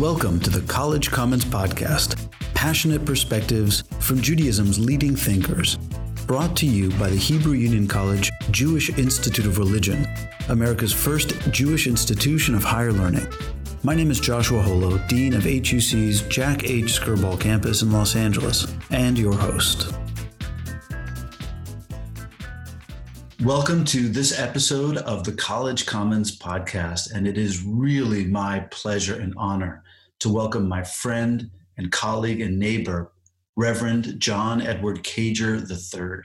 Welcome to the College Commons Podcast passionate perspectives from Judaism's leading thinkers. Brought to you by the Hebrew Union College Jewish Institute of Religion, America's first Jewish institution of higher learning. My name is Joshua Holo, Dean of HUC's Jack H. Skirball campus in Los Angeles, and your host. Welcome to this episode of the College Commons podcast, and it is really my pleasure and honor to welcome my friend and colleague and neighbor, Reverend John Edward Cager III.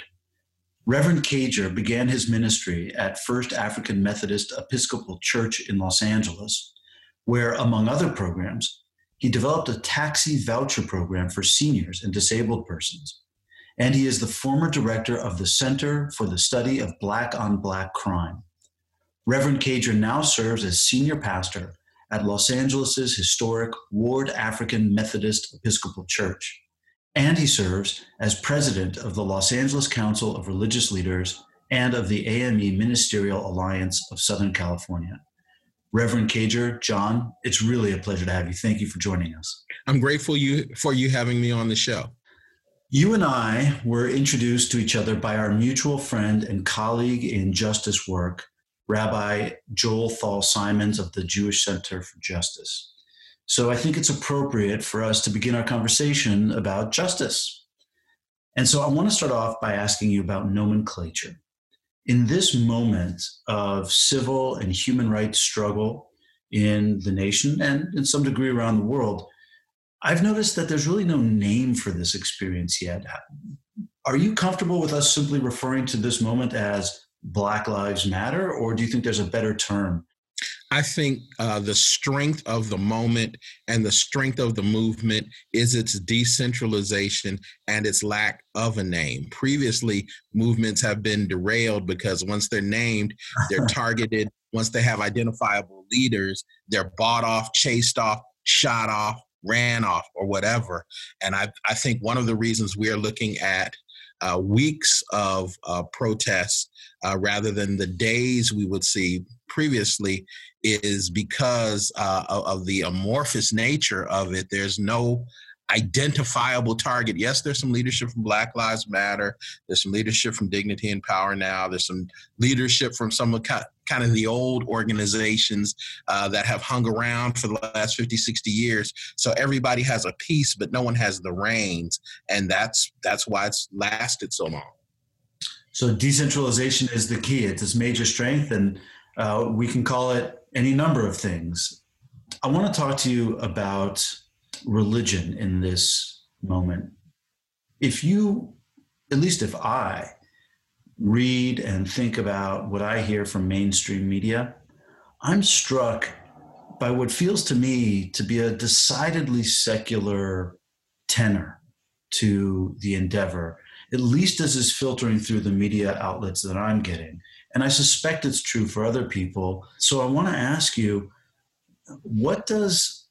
Reverend Cager began his ministry at First African Methodist Episcopal Church in Los Angeles, where, among other programs, he developed a taxi voucher program for seniors and disabled persons and he is the former director of the Center for the Study of Black on Black Crime. Reverend Cager now serves as senior pastor at Los Angeles' historic Ward African Methodist Episcopal Church, and he serves as president of the Los Angeles Council of Religious Leaders and of the AME Ministerial Alliance of Southern California. Reverend Cager, John, it's really a pleasure to have you. Thank you for joining us. I'm grateful you for you having me on the show. You and I were introduced to each other by our mutual friend and colleague in justice work, Rabbi Joel Thal Simonds of the Jewish Center for Justice. So I think it's appropriate for us to begin our conversation about justice. And so I want to start off by asking you about nomenclature. In this moment of civil and human rights struggle in the nation and in some degree around the world, I've noticed that there's really no name for this experience yet. Are you comfortable with us simply referring to this moment as Black Lives Matter, or do you think there's a better term? I think uh, the strength of the moment and the strength of the movement is its decentralization and its lack of a name. Previously, movements have been derailed because once they're named, they're targeted. Once they have identifiable leaders, they're bought off, chased off, shot off, ran off or whatever. And I, I think one of the reasons we're looking at uh, weeks of uh, protests uh, rather than the days we would see previously is because uh, of, of the amorphous nature of it. There's no identifiable target. Yes, there's some leadership from Black Lives Matter. There's some leadership from Dignity and Power Now. There's some leadership from some of kind of the old organizations uh, that have hung around for the last 50, 60 years. So everybody has a piece, but no one has the reins, and that's that's why it's lasted so long. So decentralization is the key. It's its major strength, and uh, we can call it any number of things. I want to talk to you about religion in this moment. If you, at least if I, read and think about what I hear from mainstream media, I'm struck by what feels to me to be a decidedly secular tenor to the endeavor, at least as is filtering through the media outlets that I'm getting. And I suspect it's true for other people. So I want to ask you what does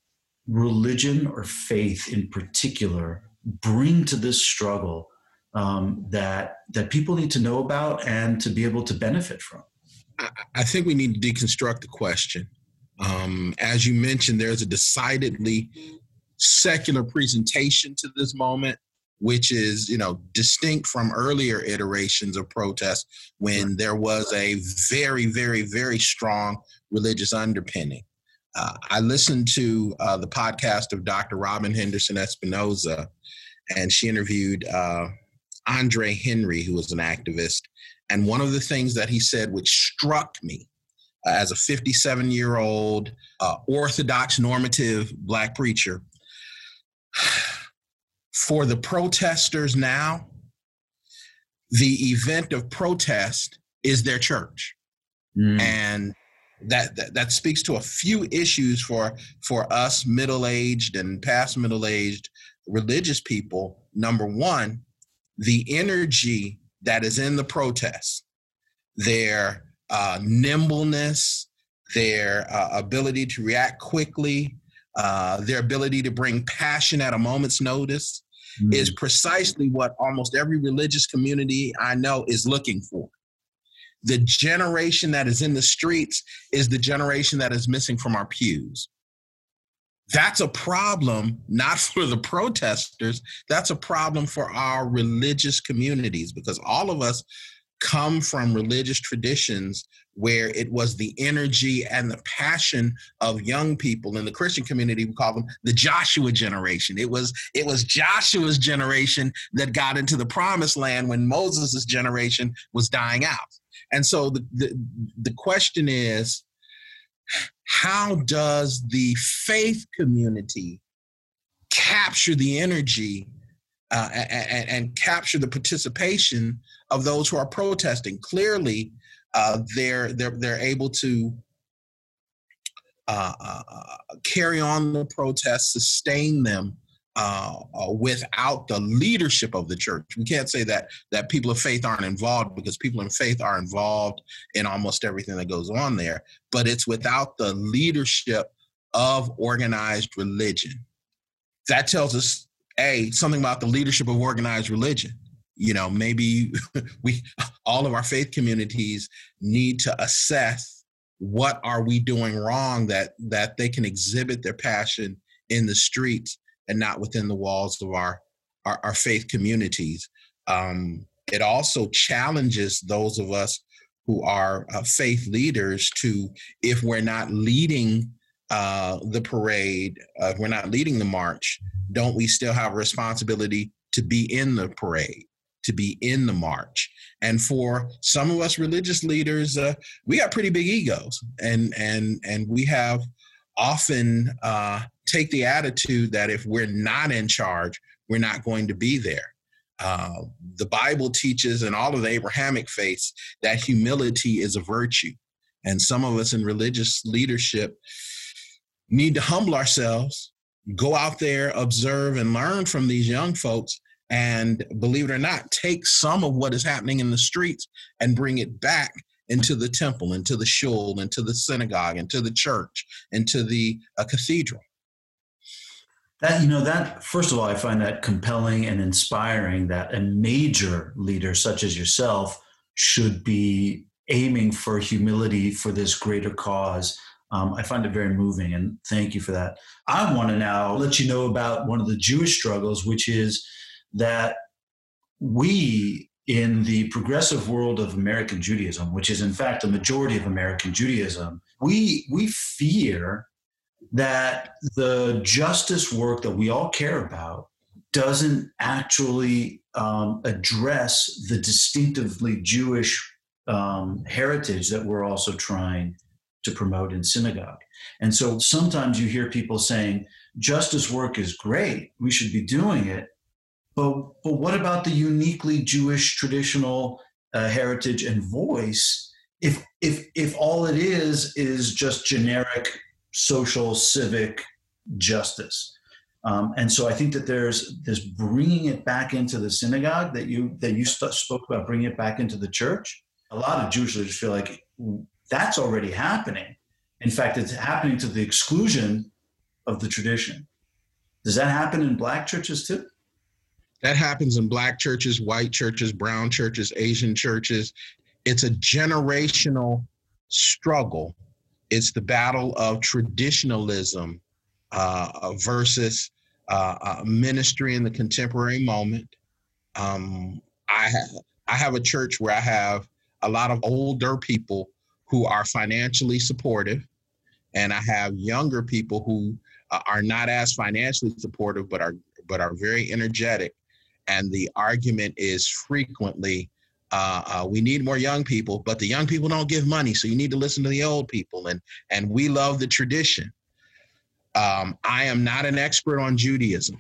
religion or faith in particular bring to this struggle um, that that people need to know about and to be able to benefit from? I think we need to deconstruct the question. Um, as you mentioned, there's a decidedly secular presentation to this moment, which is you know distinct from earlier iterations of protest when there was a very, very, very strong religious underpinning. Uh, I listened to uh, the podcast of Dr. Robyn Henderson Espinoza, and she interviewed uh, Andre Henry, who was an activist. And one of the things that he said, which struck me uh, as a 57 year old uh, Orthodox normative black preacher, for the protesters now, the event of protest is their church. Mm. And that, that, that speaks to a few issues for for us middle-aged and past middle-aged religious people number one the energy that is in the protests their uh, nimbleness their uh, ability to react quickly uh, their ability to bring passion at a moment's notice mm. is precisely what almost every religious community i know is looking for the generation that is in the streets is the generation that is missing from our pews. that's a problem not for the protesters. That's a problem for our religious communities because all of us come from religious traditions where it was the energy and the passion of young people. In the christian community we call them the joshua generation. It was it was joshua's generation that got into the promised land when moses' generation was dying out and so the, the, the question is how does the faith community capture the energy uh, and, and, capture the participation of those who are protesting? Clearly, uh, they're they're they're able to uh, uh carry on the protests, sustain them uh, uh, without the leadership of the church. We can't say that that people of faith aren't involved because people in faith are involved in almost everything that goes on there. But it's without the leadership of organized religion. That tells us a something about the leadership of organized religion. You know, maybe we all of our faith communities need to assess what are we doing wrong that that they can exhibit their passion in the streets and not within the walls of our our, our faith communities. Um, it also challenges those of us who are uh, faith leaders to, if we're not leading uh, the parade, uh, if we're not leading the march, don't we still have a responsibility to be in the parade? to be in the march. And for some of us religious leaders, uh, we got pretty big egos, and and and we have often uh, take the attitude that if we're not in charge, we're not going to be there. Uh, the Bible teaches, and all of the Abrahamic faiths, that humility is a virtue. And some of us in religious leadership need to humble ourselves, go out there, observe, and learn from these young folks. And believe it or not, take some of what is happening in the streets and bring it back into the temple, into the shul, into the synagogue, into the church, into the uh, cathedral. That you know that first of all, I find that compelling and inspiring that a major leader such as yourself should be aiming for humility for this greater cause. Um, I find it very moving, and thank you for that. I want to now let you know about one of the Jewish struggles, which is that we in the progressive world of American Judaism, which is in fact the majority of American Judaism, we we fear that the justice work that we all care about doesn't actually um, address the distinctively Jewish um, heritage that we're also trying to promote in synagogue. And so sometimes you hear people saying, justice work is great, we should be doing it. But, but what about the uniquely Jewish traditional uh, heritage and voice if, if, if all it is is just generic social civic justice. Um, and so I think that there's this bringing it back into the synagogue that you that you st- spoke about bringing it back into the church. A lot of Jewish leaders feel like that's already happening. In fact, it's happening to the exclusion of the tradition. Does that happen in black churches too? That happens in black churches, white churches, brown churches, Asian churches. It's a generational struggle it's the battle of traditionalism uh, versus uh, uh, ministry in the contemporary moment. Um, I have I have a church where I have a lot of older people who are financially supportive, and I have younger people who uh, are not as financially supportive, but are but are very energetic. And the argument is frequently, uh, uh, we need more young people, but the young people don't give money, so you need to listen to the old people. And and we love the tradition. Um, I am not an expert on Judaism.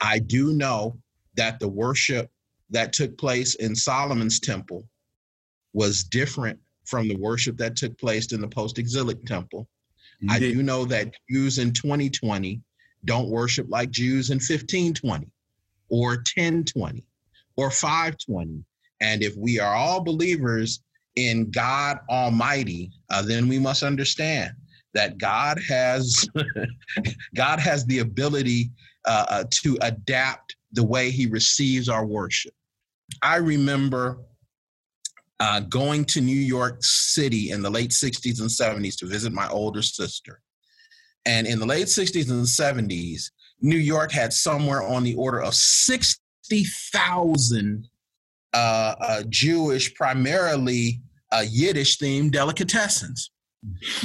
I do know that the worship that took place in Solomon's temple was different from the worship that took place in the post-exilic temple. I do know that Jews in 2020 don't worship like Jews in 1520 or 1020 or 520 and if we are all believers in God Almighty, uh, then we must understand that God has God has the ability uh, uh, to adapt the way He receives our worship. I remember uh, going to New York City in the late '60s and '70s to visit my older sister, And in the late 60s and 70s, New York had somewhere on the order of 60,000 uh, uh, Jewish, primarily uh, Yiddish themed delicatessens.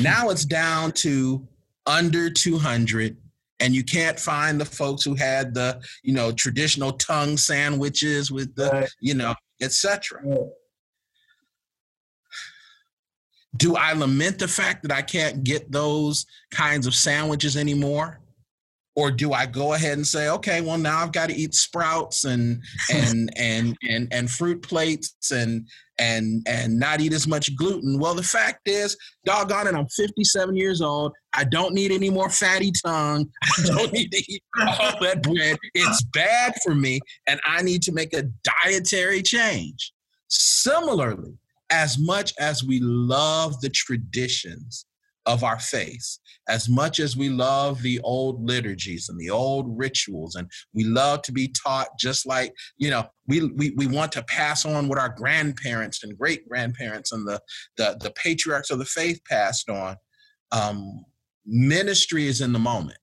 Now it's down to under 200 and you can't find the folks who had the you know traditional tongue sandwiches with the right. you know etc do i lament the fact that i can't get those kinds of sandwiches anymore or do I go ahead and say, okay, well now I've got to eat sprouts and and and and and fruit plates and and and not eat as much gluten? Well, the fact is, doggone it, I'm 57 years old. I don't need any more fatty tongue. I don't need to eat all that bread. It's bad for me, and I need to make a dietary change. Similarly, as much as we love the traditions of our faith, as much as we love the old liturgies and the old rituals, and we love to be taught just like, you know, we, we, we want to pass on what our grandparents and great grandparents and the, the, the patriarchs of the faith passed on. Um, ministry is in the moment.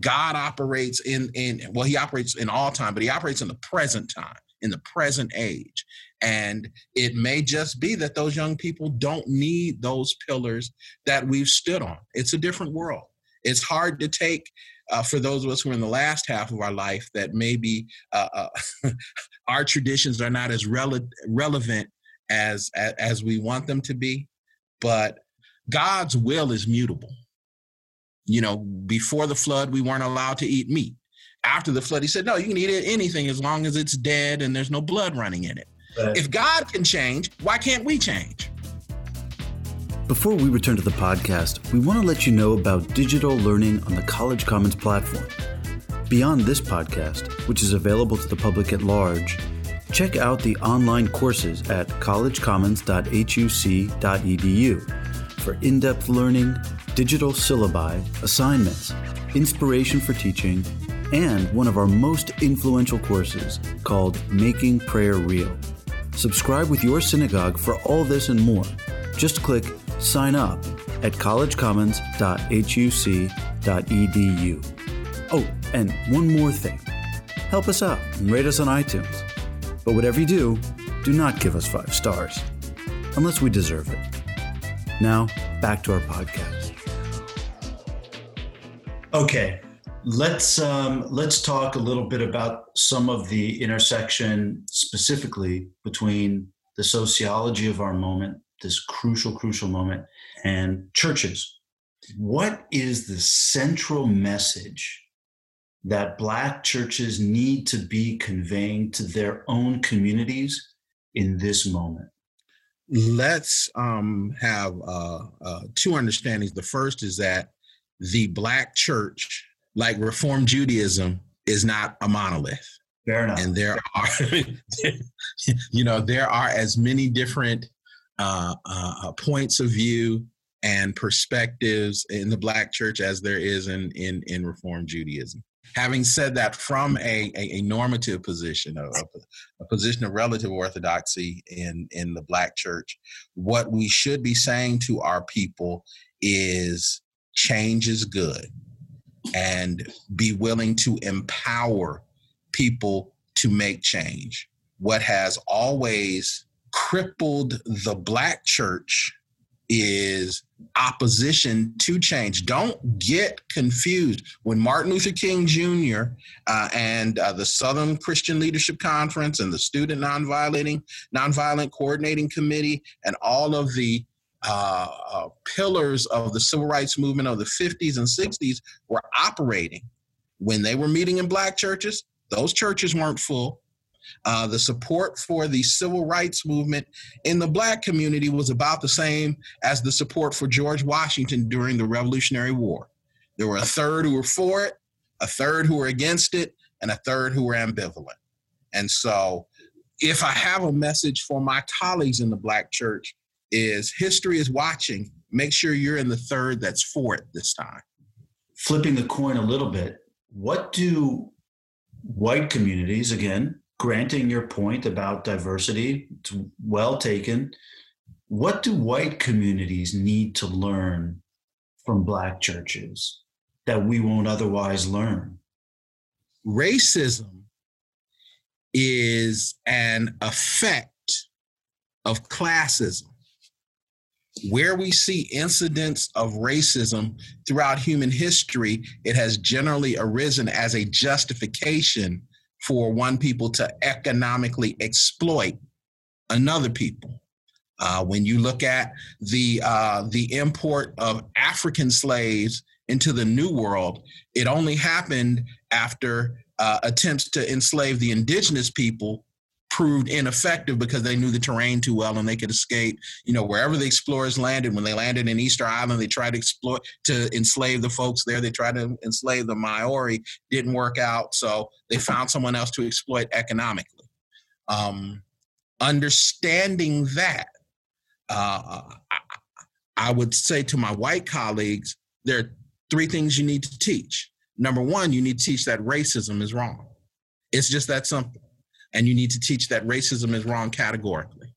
God operates in, in, well, he operates in all time, but he operates in the present time, in the present age. And it may just be that those young people don't need those pillars that we've stood on. It's a different world. It's hard to take uh, for those of us who are in the last half of our life that maybe uh, uh, our traditions are not as rele- relevant as, as as we want them to be. But God's will is mutable. You know, before the flood, we weren't allowed to eat meat. After the flood, he said, no, you can eat anything as long as it's dead and there's no blood running in it. If God can change, why can't we change? Before we return to the podcast, we want to let you know about digital learning on the College Commons platform. Beyond this podcast, which is available to the public at large, check out the online courses at collegecommons.huc.edu for in depth learning, digital syllabi, assignments, inspiration for teaching, and one of our most influential courses called Making Prayer Real. Subscribe with your synagogue for all this and more. Just click sign up at collegecommons.huc.edu. Oh, and one more thing help us out and rate us on iTunes. But whatever you do, do not give us five stars, unless we deserve it. Now, back to our podcast. Okay, let's um, let's talk a little bit about some of the intersection specifically between the sociology of our moment this crucial crucial moment and churches. What is the central message that black churches need to be conveying to their own communities in this moment? Let's um, have uh, uh, two understandings. The first is that the black church like Reform Judaism is not a monolith. Fair enough. And there are, you know, there are as many different uh, uh, points of view and perspectives in the Black church as there is in in, in Reform Judaism. Having said that, from a, a, a normative position, a, a, position of relative orthodoxy in, in the Black church, what we should be saying to our people is change is good and be willing to empower people to make change. What has always crippled the Black church is opposition to change. Don't get confused. When Martin Luther King Jr. Uh, and uh, the Southern Christian Leadership Conference and the Student Nonviolent Nonviolent Coordinating Committee and all of the uh, uh, pillars of the civil rights movement of the 50s and 60s were operating when they were meeting in black churches. Those churches weren't full. Uh, the support for the civil rights movement in the black community was about the same as the support for George Washington during the Revolutionary War. There were a third who were for it, a third who were against it, and a third who were ambivalent. And so, if I have a message for my colleagues in the black church, is history is watching. Make sure you're in the third that's for it this time. Flipping the coin a little bit, what do white communities, again, granting your point about diversity, it's well taken. What do white communities need to learn from Black churches that we won't otherwise learn? Racism is an effect of classism. Where we see incidents of racism throughout human history, it has generally arisen as a justification for one people to economically exploit another people. Uh, when you look at the uh, the import of African slaves into the New World, it only happened after uh, attempts to enslave the indigenous people proved ineffective because they knew the terrain too well and they could escape. You know, wherever the explorers landed, when they landed in Easter Island, they tried to explore to enslave the folks there. They tried to enslave the Maori, didn't work out, so they found someone else to exploit economically. Um, understanding that, uh, I, I would say to my white colleagues, there are three things you need to teach. Number one, you need to teach that racism is wrong. It's just that simple. And you need to teach that racism is wrong categorically.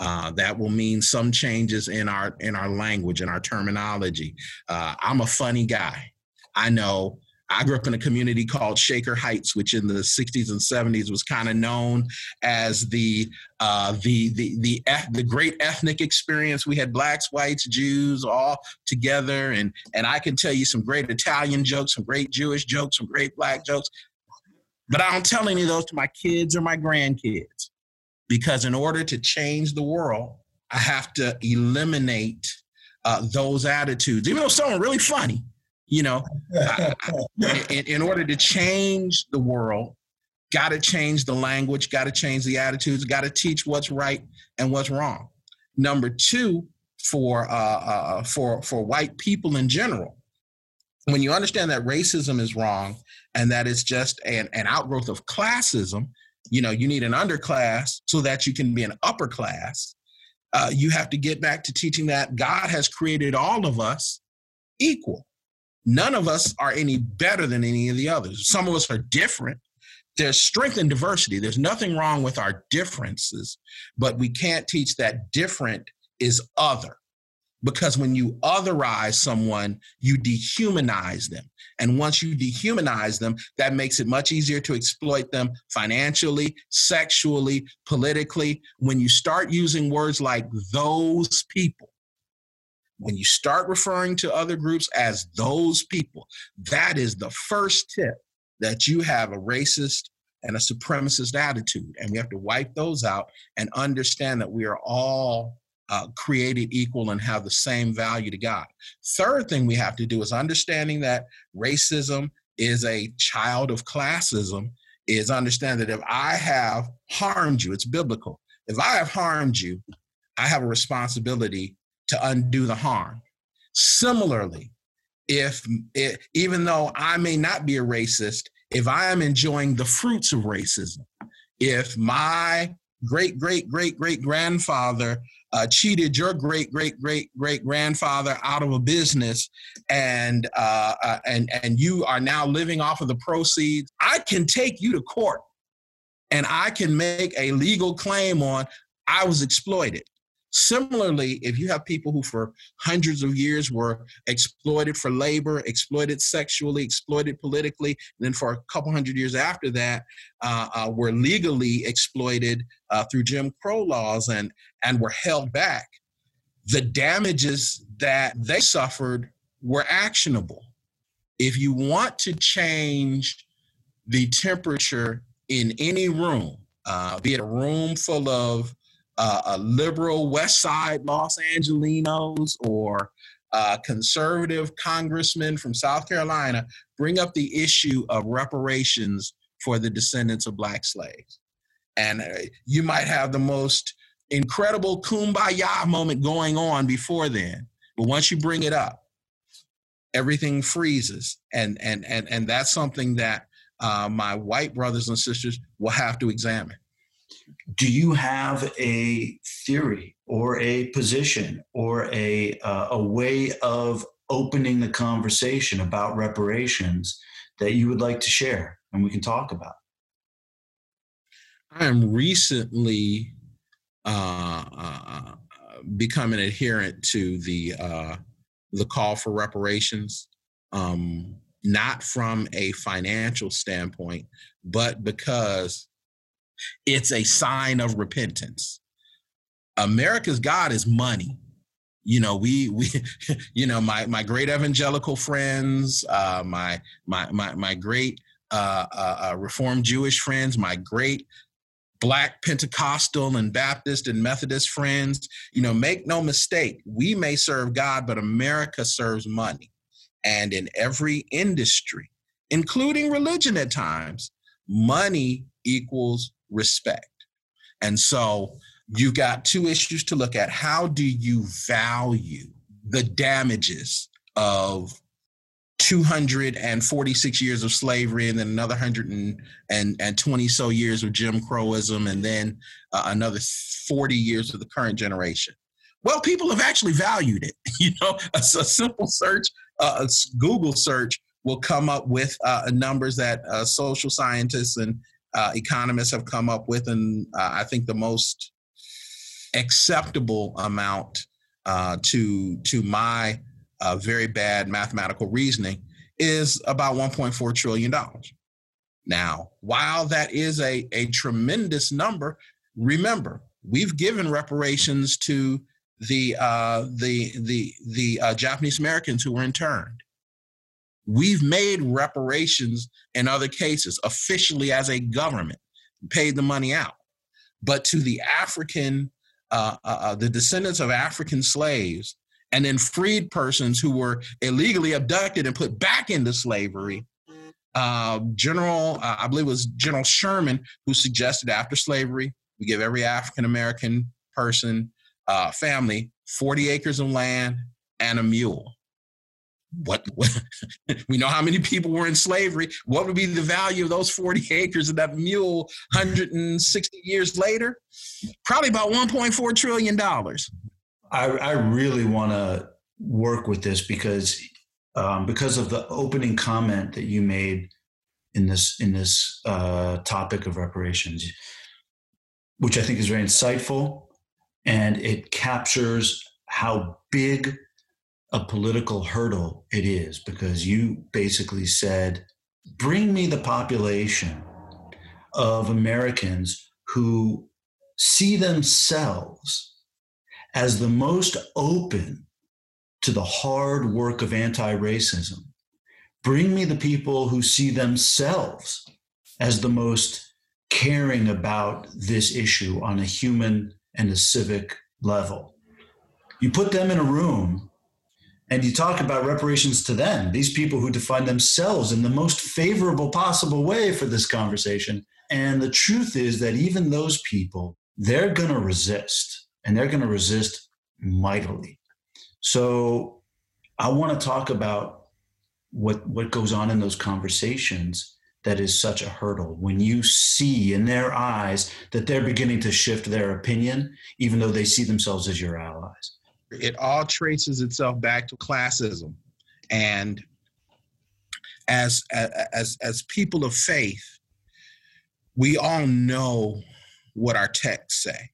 Uh, that will mean some changes in our in our language and our terminology. Uh, I'm a funny guy. I know I grew up in a community called Shaker Heights, which in the 60s and 70s was kind of known as the uh, the the the the great ethnic experience. We had blacks, whites, Jews all together, and and I can tell you some great Italian jokes, some great Jewish jokes, some great black jokes. But I don't tell any of those to my kids or my grandkids because in order to change the world, I have to eliminate uh, those attitudes, even though some are really funny you know, in, in order to change the world, got to change the language, got to change the attitudes, got to teach what's right and what's wrong. Number two, for uh, uh, for for white people in general, when you understand that racism is wrong and that it's just an, an outgrowth of classism, you know, you need an underclass so that you can be an upper class. Uh, you have to get back to teaching that God has created all of us equal none of us are any better than any of the others. Some of us are different. There's strength in diversity. There's nothing wrong with our differences, but we can't teach that different is other. Because when you otherize someone, you dehumanize them. And once you dehumanize them, that makes it much easier to exploit them financially, sexually, politically. When you start using words like those people, when you start referring to other groups as those people, that is the first tip that you have a racist and a supremacist attitude. And we have to wipe those out and understand that we are all uh, created equal and have the same value to God. Third thing we have to do is understanding that racism is a child of classism, is understand that if I have harmed you, it's biblical. If I have harmed you, I have a responsibility to undo the harm. Similarly, if it, even though I may not be a racist, if I am enjoying the fruits of racism, if my great great great great grandfather uh, cheated your great great great great grandfather out of a business, and uh, uh, and and you are now living off of the proceeds, I can take you to court, and I can make a legal claim on I was exploited. Similarly, if you have people who for hundreds of years were exploited for labor, exploited sexually, exploited politically, and then for a couple hundred years after that, uh, uh, were legally exploited uh, through Jim Crow laws and, and were held back, the damages that they suffered were actionable. If you want to change the temperature in any room, uh, be it a room full of uh, a liberal West Side Los Angelenos or conservative congressman from South Carolina bring up the issue of reparations for the descendants of black slaves. And uh, you might have the most incredible kumbaya moment going on before then. But once you bring it up, everything freezes. And, and, and, and that's something that uh, my white brothers and sisters will have to examine do you have a theory or a position or a uh, a way of opening the conversation about reparations that you would like to share and we can talk about? I am recently uh, uh, become an adherent to the uh, the call for reparations, um, not from a financial standpoint, but because it's a sign of repentance. America's God is money. You know, we we, you know, my my great evangelical friends, uh, my my my my great uh, uh, uh Reformed Jewish friends, my great Black Pentecostal and Baptist and Methodist friends. You know, make no mistake, we may serve God, but America serves money. And in every industry, including religion at times, money equals respect. And so you've got two issues to look at. How do you value the damages of 246 years of slavery and then another 120 so years of Jim Crowism and then uh, another 40 years of the current generation. Well, people have actually valued it. You know, a, a simple search, uh, a Google search will come up with uh, numbers that uh, social scientists and uh, economists have come up with, and uh, I think the most acceptable amount to to my uh, very bad mathematical reasoning, is about $1.4 trillion. Now, while that is a, a tremendous number, remember, we've given reparations to the uh, the the the uh, Japanese Americans who were interned. We've made reparations in other cases officially as a government, paid the money out. But to the African, uh, uh, uh the descendants of African slaves and then freed persons who were illegally abducted and put back into slavery. Uh, General, uh, I believe it was General Sherman, who suggested after slavery, we give every African American person, uh, family, 40 acres of land and a mule. What, what we know how many people were in slavery. What would be the value of those 40 acres of that mule 160 years later? Probably about 1.4 trillion dollars. I, I really want to work with this because um, because of the opening comment that you made in this in this uh, topic of reparations, which I think is very insightful, and it captures how big a political hurdle it is. Because you basically said, "Bring me the population of Americans who see themselves." as the most open to the hard work of anti racism. Bring me the people who see themselves as the most caring about this issue on a human and a civic level. You put them in a room and you talk about reparations to them, these people who define themselves in the most favorable possible way for this conversation. And the truth is that even those people, they're going to resist and they're going to resist mightily. So I want to talk about what what goes on in those conversations that is such a hurdle when you see in their eyes that they're beginning to shift their opinion even though they see themselves as your allies it all traces itself back to classism. And as as as people of faith we all know what our texts say.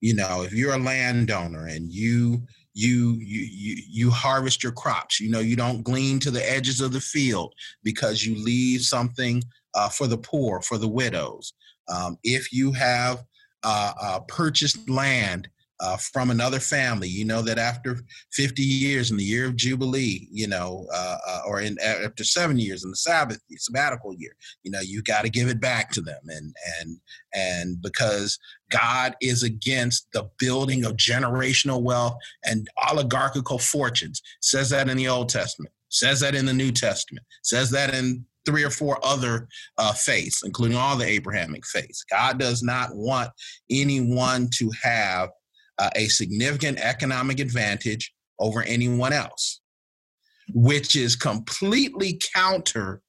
You know if you're a landowner and you you you you harvest your crops you know you don't glean to the edges of the field because you leave something uh, for the poor for the widows. Um, if you have uh, uh, purchased land uh, from another family. You know that after 50 years in the year of Jubilee, you know, uh, uh, or in after seven years in the Sabbath sabbatical year, you know, you got to give it back to them, and and and because God is against the building of generational wealth and oligarchical fortunes. Says that in the Old Testament. Says that in the New Testament. Says that in three or four other uh, faiths, including all the Abrahamic faiths. God does not want anyone to have uh, a significant economic advantage over anyone else, which is completely counter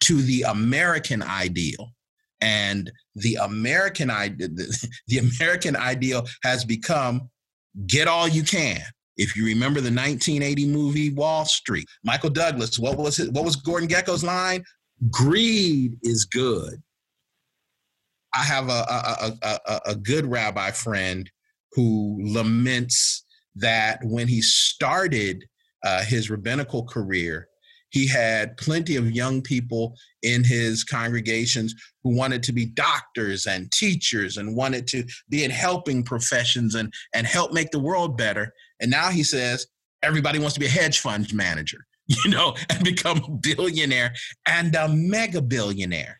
to the American ideal. And the American ideal, the, the American ideal has become get all you can. If you remember the 1980 movie Wall Street, Michael Douglas, what was? What was Gordon Gekko's line? Greed is good. I have a, a, a, a, good rabbi friend who laments that when he started uh, his rabbinical career, he had plenty of young people in his congregations who wanted to be doctors and teachers and wanted to be in helping professions and, and help make the world better. And now he says everybody wants to be a hedge fund manager, you know, and become a billionaire and a mega billionaire.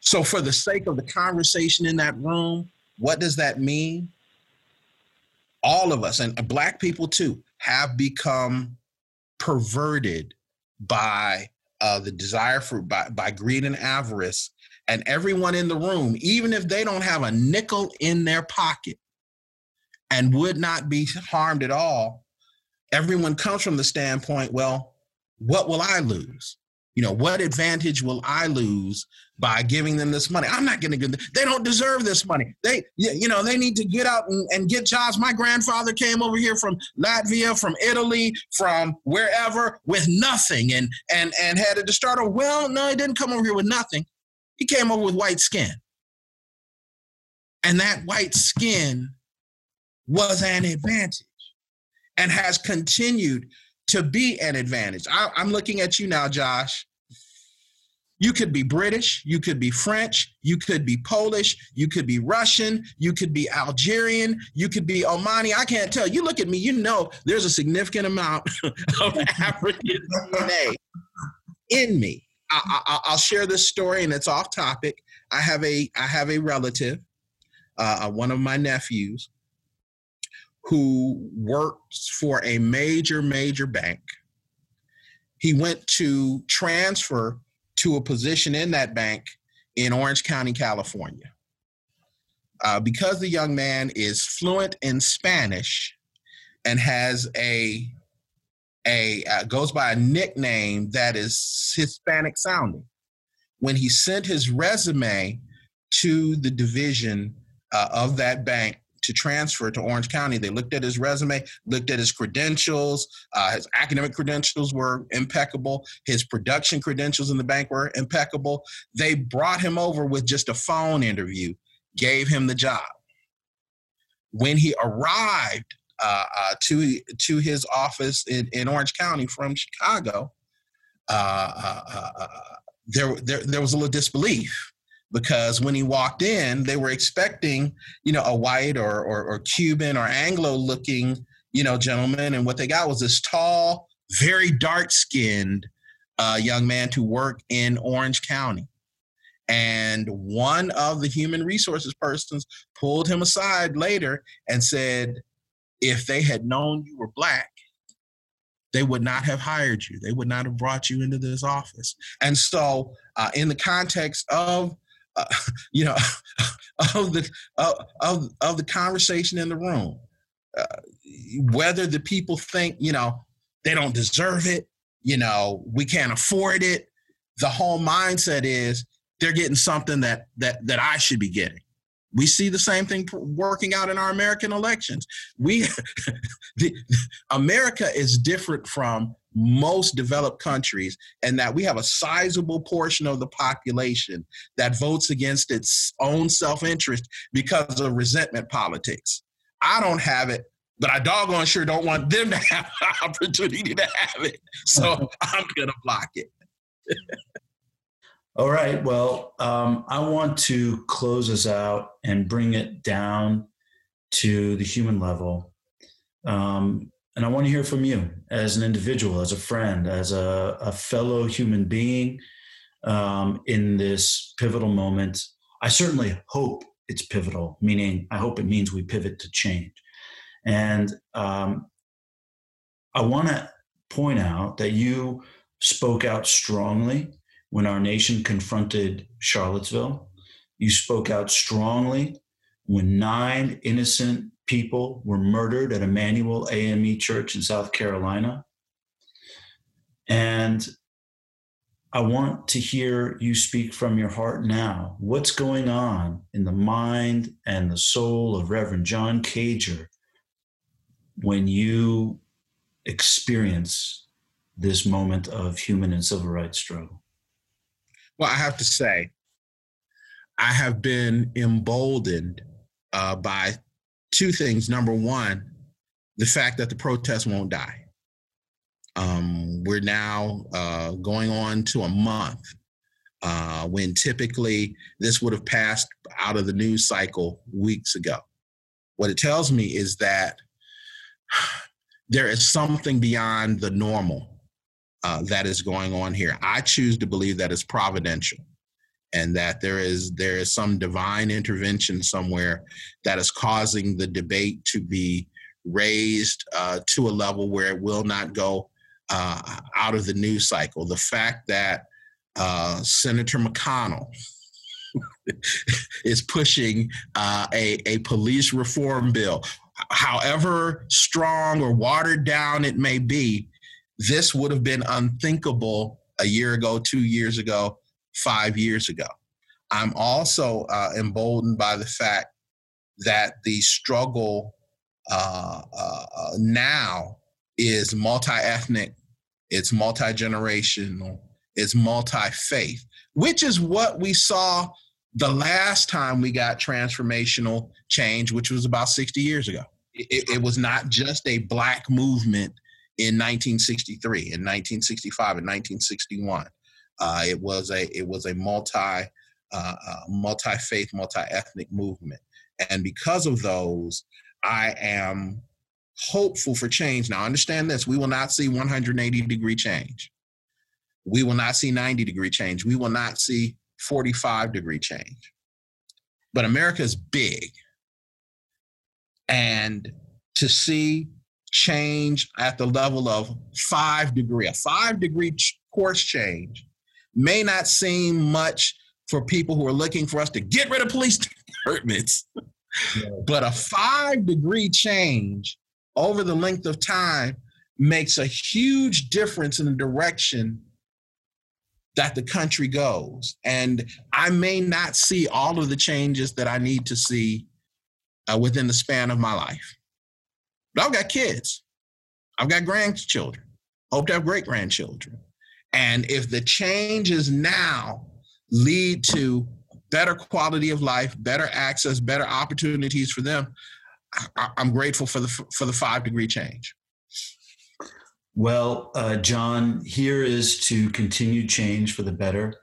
So, for the sake of the conversation in that room, what does that mean? All of us, and Black people too, have become perverted by uh, the desire for by, by greed and avarice. And everyone in the room even if they don't have a nickel in their pocket and would not be harmed at all everyone comes from the standpoint well what will i lose you know, what advantage will I lose by giving them this money? I'm not going to give them. They don't deserve this money. They, you know, they need to get out and, and get jobs. My grandfather came over here from Latvia, from Italy, from wherever with nothing, and and and had to start a. Well, no, he didn't come over here with nothing. He came over with white skin, and that white skin was an advantage, and has continued to be an advantage. I, I'm looking at you now, Josh. You could be British, you could be French, you could be Polish, you could be Russian, you could be Algerian, you could be Omani. I can't tell. You look at me, you know there's a significant amount of African DNA in me. I, will share this story, and it's off topic. I have a I have a relative, uh, uh one of my nephews, who works for a major, major bank. He went to transfer to a position in that bank in Orange County, California. Uh, because the young man is fluent in Spanish and has a a uh, goes by a nickname that is Hispanic sounding. When he sent his resume to the division uh, of that bank to transfer to Orange County. They looked at his resume, looked at his credentials. Uh, his academic credentials were impeccable. His production credentials in the bank were impeccable. They brought him over with just a phone interview, gave him the job. When he arrived uh, uh, to to his office in, in Orange County from Chicago, uh, uh, uh, there, there there was a little disbelief because when he walked in, they were expecting, you know, a white or, or, or Cuban or Anglo looking, you know, gentleman. And what they got was this tall, very dark skinned uh, young man to work in Orange County. And one of the human resources persons pulled him aside later and said, if they had known you were black, they would not have hired you. They would not have brought you into this office. And so, uh, in the context of uh, you know, of the of of the conversation in the room. Uh, whether the people think, you know, they don't deserve it, you know, we can't afford it. The whole mindset is they're getting something that that that I should be getting. We see the same thing working out in our American elections. We, the, America is different from most developed countries, and that we have a sizable portion of the population that votes against its own self interest because of resentment politics. I don't have it, but I doggone sure don't want them to have the opportunity to have it. So I'm going to block it. All right. Well, um, I want to close us out and bring it down to the human level. Um, and I want to hear from you as an individual, as a friend, as a, a fellow human being um, in this pivotal moment. I certainly hope it's pivotal, meaning I hope it means we pivot to change. And um, I want to point out that you spoke out strongly when our nation confronted Charlottesville. You spoke out strongly when nine innocent people were murdered at Emanuel AME Church in South Carolina. And I want to hear you speak from your heart now. What's going on in the mind and the soul of Reverend John Cager when you experience this moment of human and civil rights struggle? Well, I have to say, I have been emboldened uh, by two things. Number one, the fact that the protest won't die. Um, we're now uh, going on to a month uh, when typically this would have passed out of the news cycle weeks ago. What it tells me is that there is something beyond the normal uh, that is going on here. I choose to believe that it's providential and that there is there is some divine intervention somewhere that is causing the debate to be raised uh, to a level where it will not go uh, out of the news cycle. The fact that uh, Senator McConnell is pushing uh, a, a police reform bill, however strong or watered down it may be, this would have been unthinkable a year ago, two years ago, five years ago. I'm also uh, emboldened by the fact that the struggle uh, uh, uh now is multi ethnic, it's multi generational, it's multi faith, which is what we saw the last time we got transformational change, which was about 60 years ago. It, it was not just a black movement in 1963, in 1965, in 1961. Uh, it was a it was a multi uh, uh, multi faith, multi ethnic movement, and because of those, I am hopeful for change. Now, understand this: we will not see 180 degree change. We will not see 90 degree change. We will not see 45 degree change. But America is big. And to see change at the level of five degree, a five degree course change may not seem much for people who are looking for us to get rid of police departments. But a five degree change over the length of time makes a huge difference in the direction that the country goes. And I may not see all of the changes that I need to see uh, within the span of my life. But I've got kids, I've got grandchildren, hope to have great grandchildren. And if the changes now lead to better quality of life, better access, better opportunities for them, I, am grateful for the for the five degree change. Well, uh, John, here is to continued change for the better.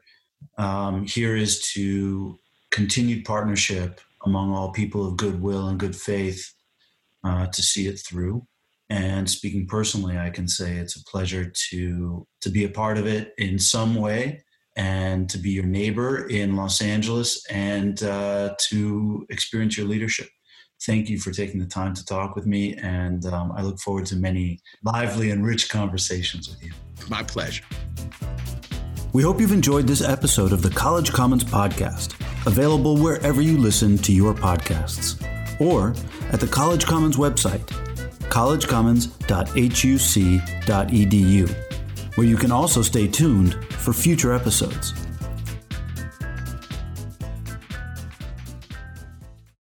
Um, here is to continued partnership among all people of goodwill and good faith uh, to see it through. And speaking personally, I can say it's a pleasure to to be a part of it in some way, and to be your neighbor in Los Angeles, and uh, to experience your leadership. Thank you for taking the time to talk with me, and um, I look forward to many lively and rich conversations with you. My pleasure. We hope you've enjoyed this episode of the College Commons Podcast, available wherever you listen to your podcasts, or at the College Commons website, collegecommons.huc.edu, where you can also stay tuned for future episodes.